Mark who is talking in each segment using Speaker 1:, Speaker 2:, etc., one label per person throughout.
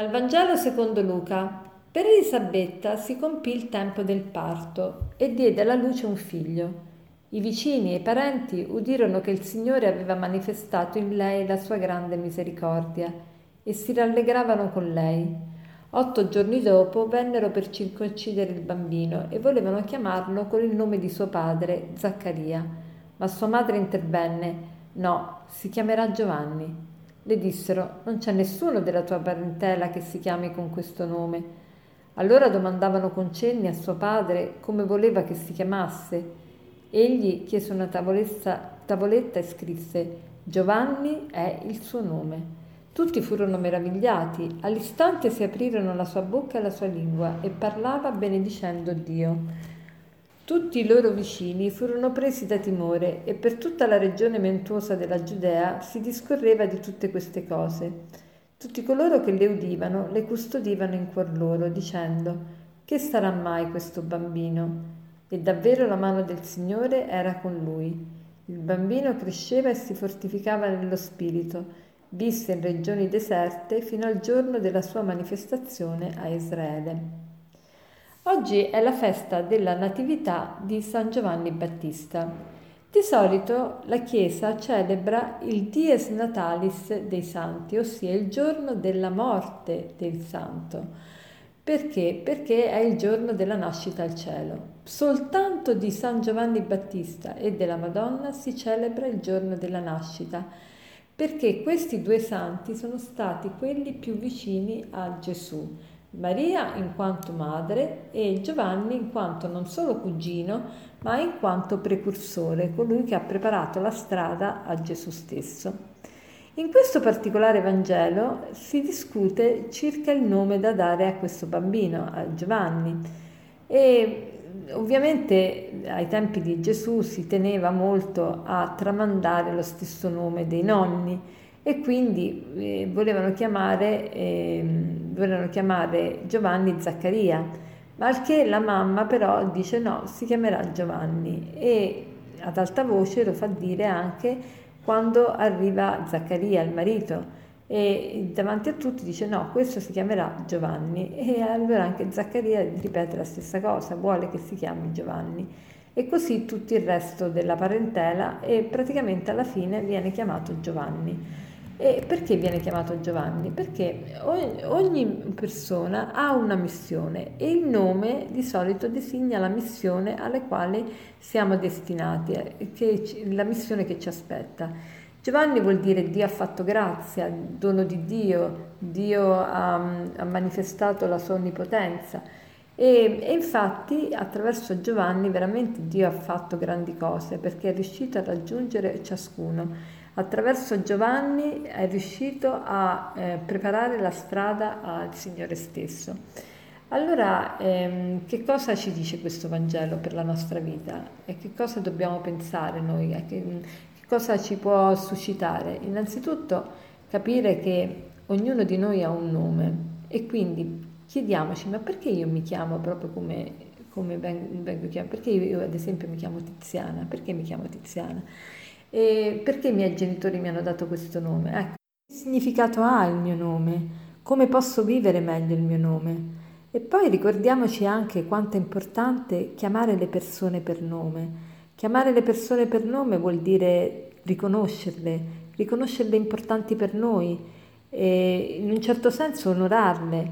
Speaker 1: Dal Vangelo secondo Luca. Per Elisabetta si compì il tempo del parto e diede alla luce un figlio. I vicini e i parenti udirono che il Signore aveva manifestato in lei la sua grande misericordia e si rallegravano con lei. Otto giorni dopo vennero per circoncidere il bambino e volevano chiamarlo con il nome di suo padre, Zaccaria. Ma sua madre intervenne: No, si chiamerà Giovanni. Le dissero, non c'è nessuno della tua parentela che si chiami con questo nome. Allora domandavano con cenni a suo padre come voleva che si chiamasse. Egli chiese una tavoletta e scrisse, Giovanni è il suo nome. Tutti furono meravigliati, all'istante si aprirono la sua bocca e la sua lingua e parlava benedicendo Dio. Tutti i loro vicini furono presi da timore e per tutta la regione mentuosa della Giudea si discorreva di tutte queste cose. Tutti coloro che le udivano le custodivano in cuor loro, dicendo Che sarà mai questo bambino? E davvero la mano del Signore era con lui. Il bambino cresceva e si fortificava nello spirito, visse in regioni deserte fino al giorno della sua manifestazione a Israele. Oggi è la festa della Natività di San Giovanni Battista. Di solito la Chiesa celebra il Dies Natalis dei Santi, ossia il giorno della morte del Santo. Perché? Perché è il giorno della nascita al cielo. Soltanto di San Giovanni Battista e della Madonna si celebra il giorno della nascita, perché questi due santi sono stati quelli più vicini a Gesù Maria in quanto madre e Giovanni in quanto non solo cugino, ma in quanto precursore, colui che ha preparato la strada a Gesù stesso. In questo particolare Vangelo si discute circa il nome da dare a questo bambino, a Giovanni. E ovviamente ai tempi di Gesù si teneva molto a tramandare lo stesso nome dei nonni e quindi eh, volevano, chiamare, eh, volevano chiamare Giovanni Zaccaria, ma al che la mamma però dice no, si chiamerà Giovanni e ad alta voce lo fa dire anche quando arriva Zaccaria, il marito, e davanti a tutti dice no, questo si chiamerà Giovanni e allora anche Zaccaria ripete la stessa cosa, vuole che si chiami Giovanni e così tutto il resto della parentela e praticamente alla fine viene chiamato Giovanni. E perché viene chiamato Giovanni? Perché ogni, persona ha una missione e il nome di solito designa la missione alla quale siamo destinati, eh, la missione che ci aspetta. Giovanni vuol dire Dio ha fatto grazia, dono di Dio, Dio ha, ha manifestato la sua onnipotenza. E, e, infatti attraverso Giovanni veramente Dio ha fatto grandi cose perché è riuscito a raggiungere ciascuno attraverso Giovanni è riuscito a eh, preparare la strada al Signore stesso. Allora, ehm, che cosa ci dice questo Vangelo per la nostra vita? E che cosa dobbiamo pensare noi? Che, che cosa ci può suscitare? Innanzitutto capire che ognuno di noi ha un nome e quindi chiediamoci, ma perché io mi chiamo proprio come, come vengo, chiamato? Perché io ad esempio mi chiamo Tiziana? Perché mi chiamo Tiziana? E perché i miei genitori mi hanno dato questo nome? Ecco, che significato ha il mio nome? Come posso vivere meglio il mio nome? E poi ricordiamoci anche quanto è importante chiamare le persone per nome. Chiamare le persone per nome vuol dire riconoscerle, riconoscerle importanti per noi e in un certo senso onorarle,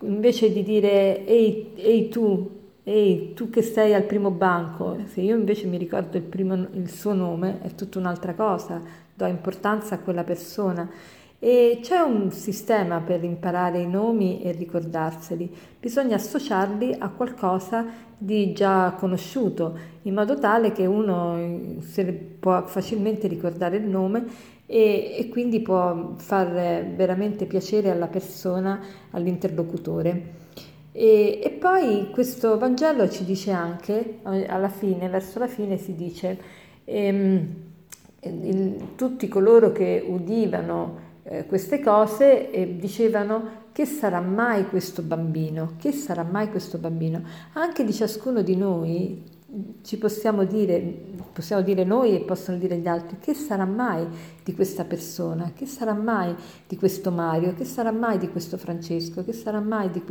Speaker 1: invece di dire ehi, ehi tu, ehi, tu che sei al primo banco, se io invece mi ricordo il, primo, il suo nome è tutta un'altra cosa, do importanza a quella persona. E c'è un sistema per imparare i nomi e ricordarseli, bisogna associarli a qualcosa di già conosciuto, in modo tale che uno se può facilmente ricordare il nome e, e quindi può far veramente piacere alla persona, all'interlocutore. E, e, poi questo Vangelo ci dice anche, alla fine, verso la fine si dice, ehm, il, tutti coloro che udivano eh, queste cose eh, dicevano che sarà mai questo bambino, che sarà mai questo bambino. Anche di ciascuno di noi ci possiamo dire, possiamo dire noi e possono dire gli altri, che sarà mai di questa persona, che sarà mai di questo Mario, che sarà mai di questo Francesco, che sarà mai di,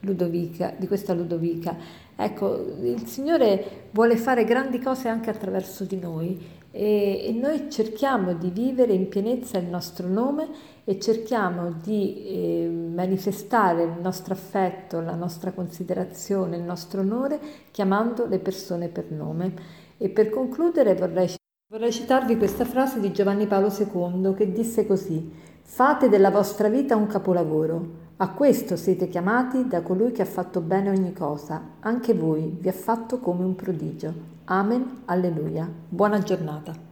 Speaker 1: Ludovica, di questa Ludovica. Ecco, il Signore vuole fare grandi cose anche attraverso di noi e, noi cerchiamo di vivere in pienezza il nostro nome e cerchiamo di eh, manifestare il nostro affetto, la nostra considerazione, il nostro onore chiamando le persone per nome. E per concludere vorrei, vorrei citarvi questa frase di Giovanni Paolo II che disse così, fate della vostra vita un capolavoro. A questo siete chiamati da colui che ha fatto bene ogni cosa, anche voi vi ha fatto come un prodigio. Amen, alleluia. Buona giornata.